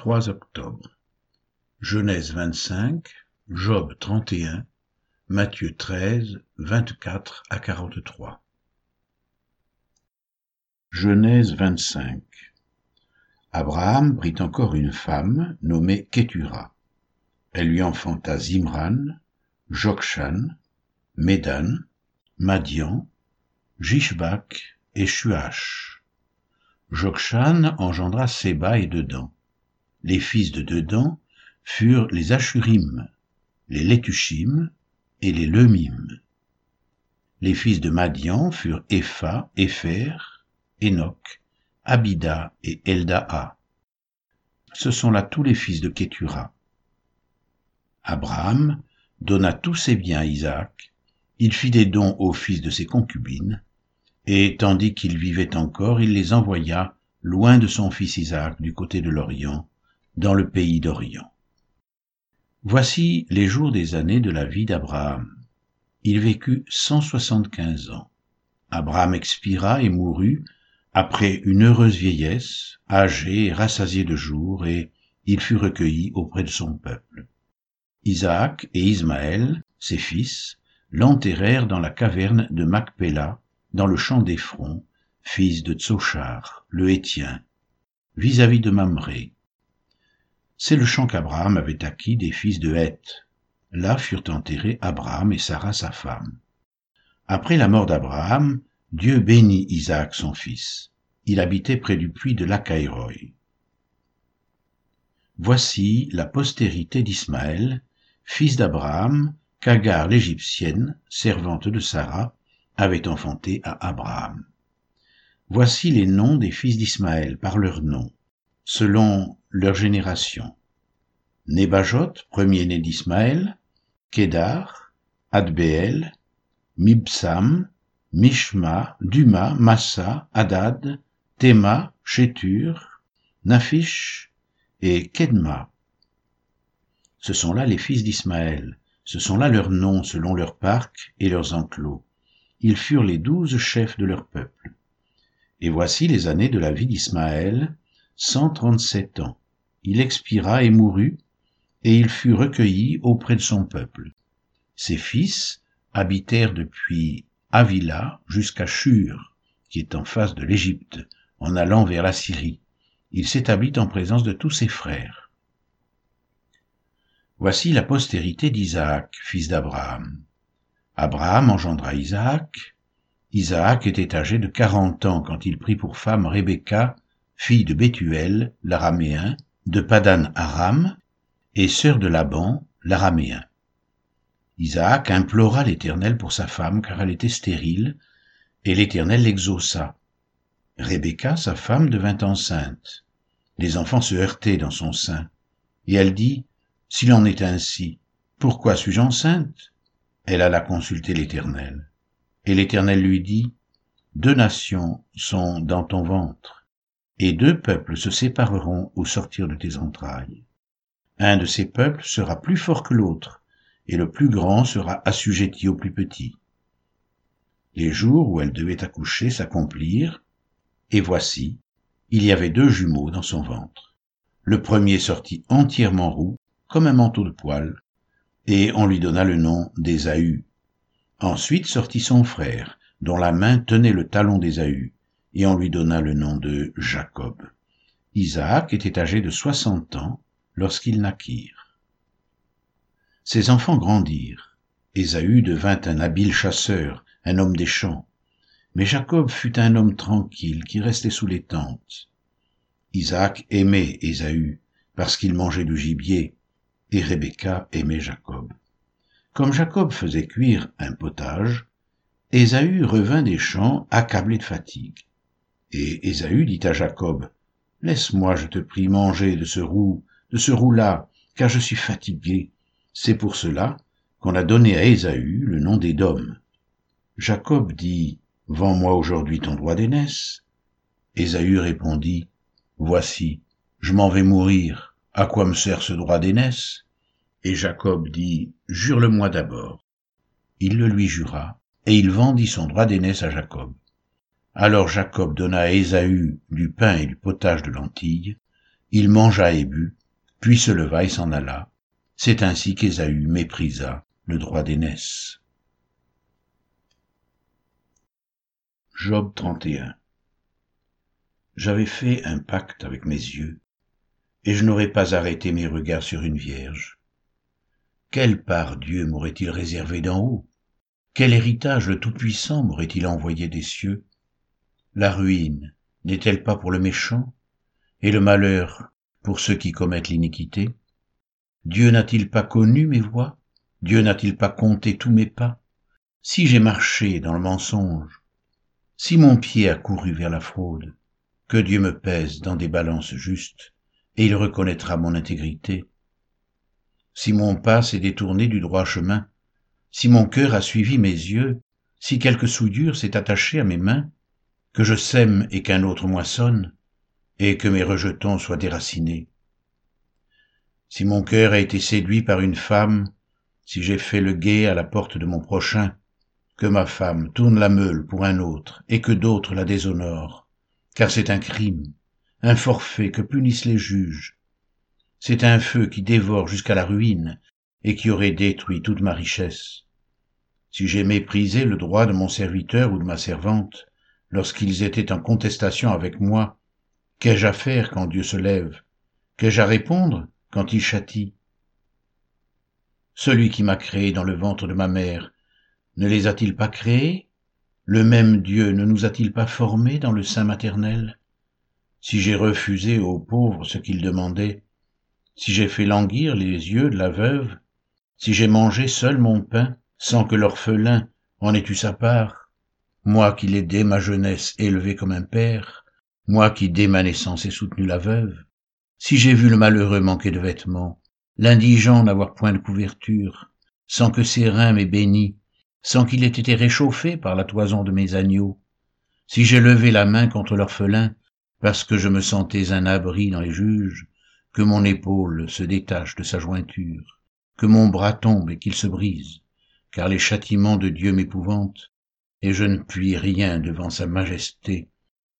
3 octobre. Genèse 25, Job 31, Matthieu 13, 24 à 43. Genèse 25. Abraham prit encore une femme nommée Ketura. Elle lui enfanta Zimran, Jokshan, Médan, Madian, Jishbak et Shuach. Jokshan engendra Séba et Dedan. Les fils de Dedan furent les Ashurim, les Letushim et les Lemim. Les fils de Madian furent Epha, Epher, Enoch, Abida et Eldaa. Ce sont là tous les fils de Ketura. Abraham donna tous ses biens à Isaac, il fit des dons aux fils de ses concubines, et tandis qu'il vivait encore, il les envoya loin de son fils Isaac du côté de l'Orient, dans le pays d'Orient. Voici les jours des années de la vie d'Abraham. Il vécut cent soixante-quinze ans. Abraham expira et mourut après une heureuse vieillesse, âgé et rassasié de jours, et il fut recueilli auprès de son peuple. Isaac et Ismaël, ses fils, l'enterrèrent dans la caverne de Macpéla, dans le champ d'Ephron, fils de Tsochar, le Hétien, vis-à-vis de Mamré. C'est le champ qu'Abraham avait acquis des fils de Heth. Là furent enterrés Abraham et Sarah sa femme. Après la mort d'Abraham, Dieu bénit Isaac son fils. Il habitait près du puits de Lacaïroï. Voici la postérité d'Ismaël, fils d'Abraham, qu'Agar l'Égyptienne, servante de Sarah, avait enfanté à Abraham. Voici les noms des fils d'Ismaël par leurs noms, selon leur génération. Nébajot, premier-né d'Ismaël, Kédar, Adbeel, Mibsam, Mishma, Duma, Massa, Hadad, Théma, Chétur, Nafish et Kedma. Ce sont là les fils d'Ismaël, ce sont là leurs noms selon leurs parcs et leurs enclos. Ils furent les douze chefs de leur peuple. Et voici les années de la vie d'Ismaël, cent trente-sept ans. Il expira et mourut, et il fut recueilli auprès de son peuple. Ses fils habitèrent depuis Avila jusqu'à Shur, qui est en face de l'Égypte, en allant vers la Syrie. Il s'établit en présence de tous ses frères. Voici la postérité d'Isaac, fils d'Abraham. Abraham engendra Isaac. Isaac était âgé de quarante ans quand il prit pour femme Rebecca, fille de Bethuel, l'araméen, de Padan Aram, et sœur de Laban, l'araméen. Isaac implora l'Éternel pour sa femme, car elle était stérile, et l'Éternel l'exauça. Rebecca, sa femme, devint enceinte. Les enfants se heurtaient dans son sein, et elle dit, s'il en est ainsi, pourquoi suis-je enceinte? Elle alla consulter l'Éternel. Et l'Éternel lui dit, Deux nations sont dans ton ventre, et deux peuples se sépareront au sortir de tes entrailles. Un de ces peuples sera plus fort que l'autre, et le plus grand sera assujetti au plus petit. Les jours où elle devait accoucher s'accomplirent, et voici, il y avait deux jumeaux dans son ventre. Le premier sortit entièrement roux, comme un manteau de poil, et on lui donna le nom d'Ésaü. Ensuite sortit son frère, dont la main tenait le talon d'Ésaü, et on lui donna le nom de Jacob. Isaac était âgé de soixante ans lorsqu'ils naquirent. Ses enfants grandirent. Ésaü devint un habile chasseur, un homme des champs. Mais Jacob fut un homme tranquille qui restait sous les tentes. Isaac aimait Ésaü parce qu'il mangeait du gibier, et Rebecca aimait Jacob. Comme Jacob faisait cuire un potage, Ésaü revint des champs accablé de fatigue. Et Ésaü dit à Jacob, Laisse-moi, je te prie, manger de ce roux, de ce roux-là, car je suis fatigué. C'est pour cela qu'on a donné à Ésaü le nom d'Édom. Jacob dit, Vends-moi aujourd'hui ton droit d'aînesse. Ésaü répondit, Voici, je m'en vais mourir à quoi me sert ce droit d'aînesse? Et Jacob dit, Jure-le-moi d'abord. Il le lui jura, et il vendit son droit d'aînesse à Jacob. Alors Jacob donna à Ésaü du pain et du potage de lentilles, Il mangea et but, puis se leva et s'en alla. C'est ainsi qu'Ésaü méprisa le droit d'aînesse. Job 31 J'avais fait un pacte avec mes yeux, et je n'aurais pas arrêté mes regards sur une vierge. Quelle part Dieu m'aurait-il réservé d'en haut? Quel héritage le Tout-Puissant m'aurait-il envoyé des cieux? La ruine n'est-elle pas pour le méchant et le malheur pour ceux qui commettent l'iniquité? Dieu n'a-t-il pas connu mes voies? Dieu n'a-t-il pas compté tous mes pas? Si j'ai marché dans le mensonge, si mon pied a couru vers la fraude, que Dieu me pèse dans des balances justes, et il reconnaîtra mon intégrité. Si mon pas s'est détourné du droit chemin, si mon cœur a suivi mes yeux, si quelque soudure s'est attachée à mes mains, que je sème et qu'un autre moissonne, et que mes rejetons soient déracinés. Si mon cœur a été séduit par une femme, si j'ai fait le guet à la porte de mon prochain, que ma femme tourne la meule pour un autre, et que d'autres la déshonorent, car c'est un crime, un forfait que punissent les juges. C'est un feu qui dévore jusqu'à la ruine, et qui aurait détruit toute ma richesse. Si j'ai méprisé le droit de mon serviteur ou de ma servante, lorsqu'ils étaient en contestation avec moi, Qu'ai-je à faire quand Dieu se lève? Qu'ai-je à répondre quand il châtie? Celui qui m'a créé dans le ventre de ma mère, ne les a-t-il pas créés? Le même Dieu ne nous a-t-il pas formés dans le sein maternel? Si j'ai refusé aux pauvres ce qu'ils demandaient, si j'ai fait languir les yeux de la veuve, si j'ai mangé seul mon pain, sans que l'orphelin en ait eu sa part, moi qui l'ai dès ma jeunesse élevé comme un père, moi qui dès ma naissance ai soutenu la veuve, si j'ai vu le malheureux manquer de vêtements, l'indigent n'avoir point de couverture, sans que ses reins m'aient béni, sans qu'il ait été réchauffé par la toison de mes agneaux, si j'ai levé la main contre l'orphelin, parce que je me sentais un abri dans les juges, que mon épaule se détache de sa jointure, que mon bras tombe et qu'il se brise, car les châtiments de Dieu m'épouvantent, et je ne puis rien devant sa majesté,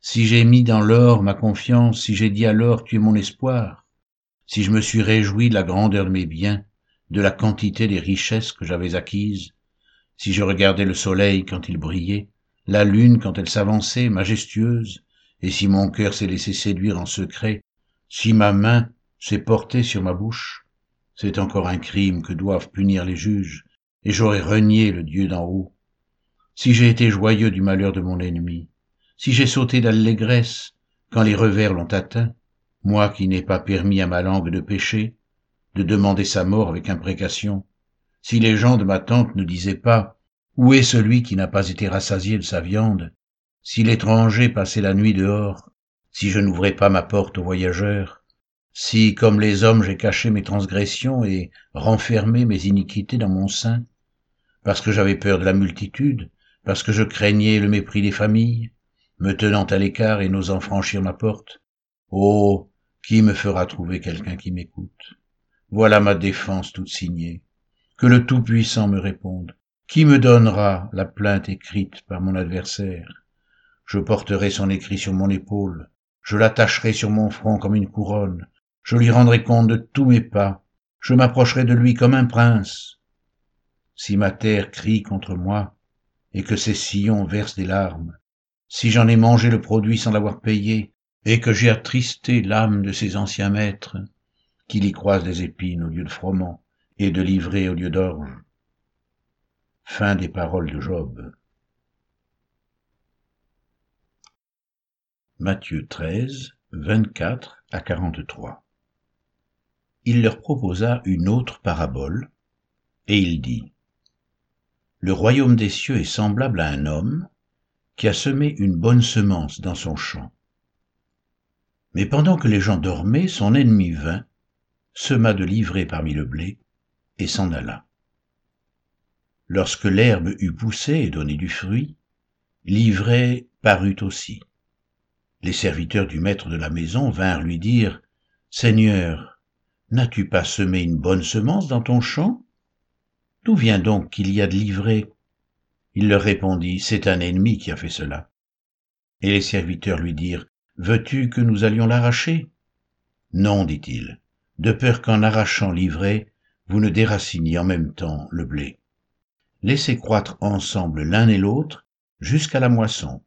si j'ai mis dans l'or ma confiance, si j'ai dit alors tu es mon espoir, si je me suis réjoui de la grandeur de mes biens, de la quantité des richesses que j'avais acquises, si je regardais le soleil quand il brillait, la lune quand elle s'avançait, majestueuse, et si mon cœur s'est laissé séduire en secret, si ma main s'est portée sur ma bouche, c'est encore un crime que doivent punir les juges, et j'aurais renié le Dieu d'en haut. Si j'ai été joyeux du malheur de mon ennemi, si j'ai sauté d'allégresse quand les revers l'ont atteint, moi qui n'ai pas permis à ma langue de pécher, de demander sa mort avec imprécation, si les gens de ma tante ne disaient pas Où est celui qui n'a pas été rassasié de sa viande? Si l'étranger passait la nuit dehors, si je n'ouvrais pas ma porte aux voyageurs, si, comme les hommes, j'ai caché mes transgressions et renfermé mes iniquités dans mon sein, parce que j'avais peur de la multitude, parce que je craignais le mépris des familles, me tenant à l'écart et n'osant franchir ma porte. Oh, qui me fera trouver quelqu'un qui m'écoute? Voilà ma défense toute signée. Que le Tout-Puissant me réponde. Qui me donnera la plainte écrite par mon adversaire? Je porterai son écrit sur mon épaule, je l'attacherai sur mon front comme une couronne, je lui rendrai compte de tous mes pas, je m'approcherai de lui comme un prince. Si ma terre crie contre moi, et que ses sillons versent des larmes, si j'en ai mangé le produit sans l'avoir payé, et que j'ai attristé l'âme de ses anciens maîtres, qu'il y croise des épines au lieu de froment, et de livrer au lieu d'orge. Fin des paroles de Job. Matthieu 13, 24 à 43. Il leur proposa une autre parabole, et il dit, Le royaume des cieux est semblable à un homme qui a semé une bonne semence dans son champ. Mais pendant que les gens dormaient, son ennemi vint, sema de l'ivraie parmi le blé, et s'en alla. Lorsque l'herbe eut poussé et donné du fruit, l'ivraie parut aussi. Les serviteurs du maître de la maison vinrent lui dire, Seigneur, n'as-tu pas semé une bonne semence dans ton champ? D'où vient donc qu'il y a de l'ivraie il leur répondit, C'est un ennemi qui a fait cela. Et les serviteurs lui dirent, Veux-tu que nous allions l'arracher? Non, dit-il, de peur qu'en arrachant l'ivraie, vous ne déraciniez en même temps le blé. Laissez croître ensemble l'un et l'autre jusqu'à la moisson.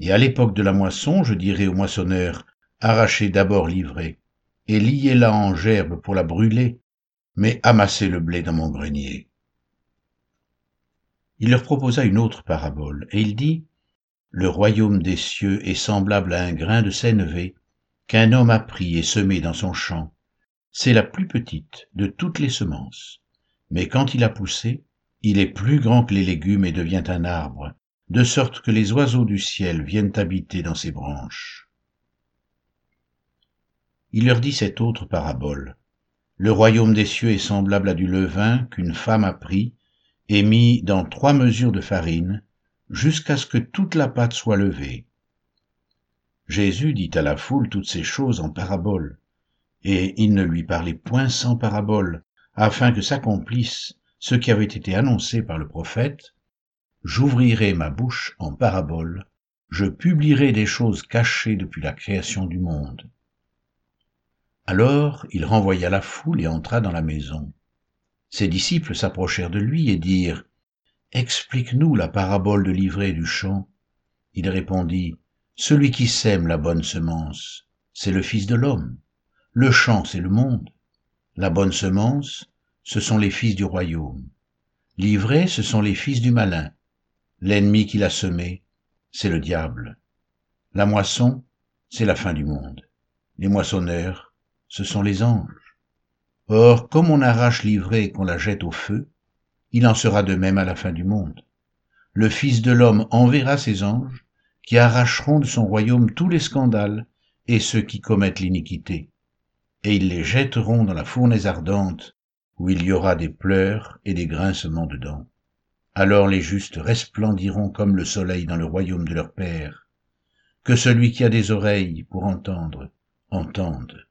Et à l'époque de la moisson, je dirai au moissonneur, arrachez d'abord l'ivraie, et liez-la en gerbe pour la brûler, mais amassez le blé dans mon grenier. Il leur proposa une autre parabole, et il dit, Le royaume des cieux est semblable à un grain de sénévé qu'un homme a pris et semé dans son champ. C'est la plus petite de toutes les semences, mais quand il a poussé, il est plus grand que les légumes et devient un arbre, de sorte que les oiseaux du ciel viennent habiter dans ses branches. Il leur dit cette autre parabole. Le royaume des cieux est semblable à du levain qu'une femme a pris et mis dans trois mesures de farine, jusqu'à ce que toute la pâte soit levée. Jésus dit à la foule toutes ces choses en paraboles, et il ne lui parlait point sans parabole, afin que s'accomplisse ce qui avait été annoncé par le prophète, J'ouvrirai ma bouche en parabole, je publierai des choses cachées depuis la création du monde. Alors il renvoya la foule et entra dans la maison. Ses disciples s'approchèrent de lui et dirent, Explique-nous la parabole de l'ivraie du champ. Il répondit, Celui qui sème la bonne semence, c'est le Fils de l'homme. Le champ, c'est le monde. La bonne semence, ce sont les fils du royaume. L'ivraie, ce sont les fils du malin. L'ennemi qui l'a semé, c'est le diable. La moisson, c'est la fin du monde. Les moissonneurs, ce sont les anges. Or, comme on arrache l'ivraie et qu'on la jette au feu, il en sera de même à la fin du monde. Le Fils de l'homme enverra ses anges, qui arracheront de son royaume tous les scandales et ceux qui commettent l'iniquité, et ils les jetteront dans la fournaise ardente, où il y aura des pleurs et des grincements de dents. Alors les justes resplendiront comme le soleil dans le royaume de leur Père. Que celui qui a des oreilles pour entendre, entende.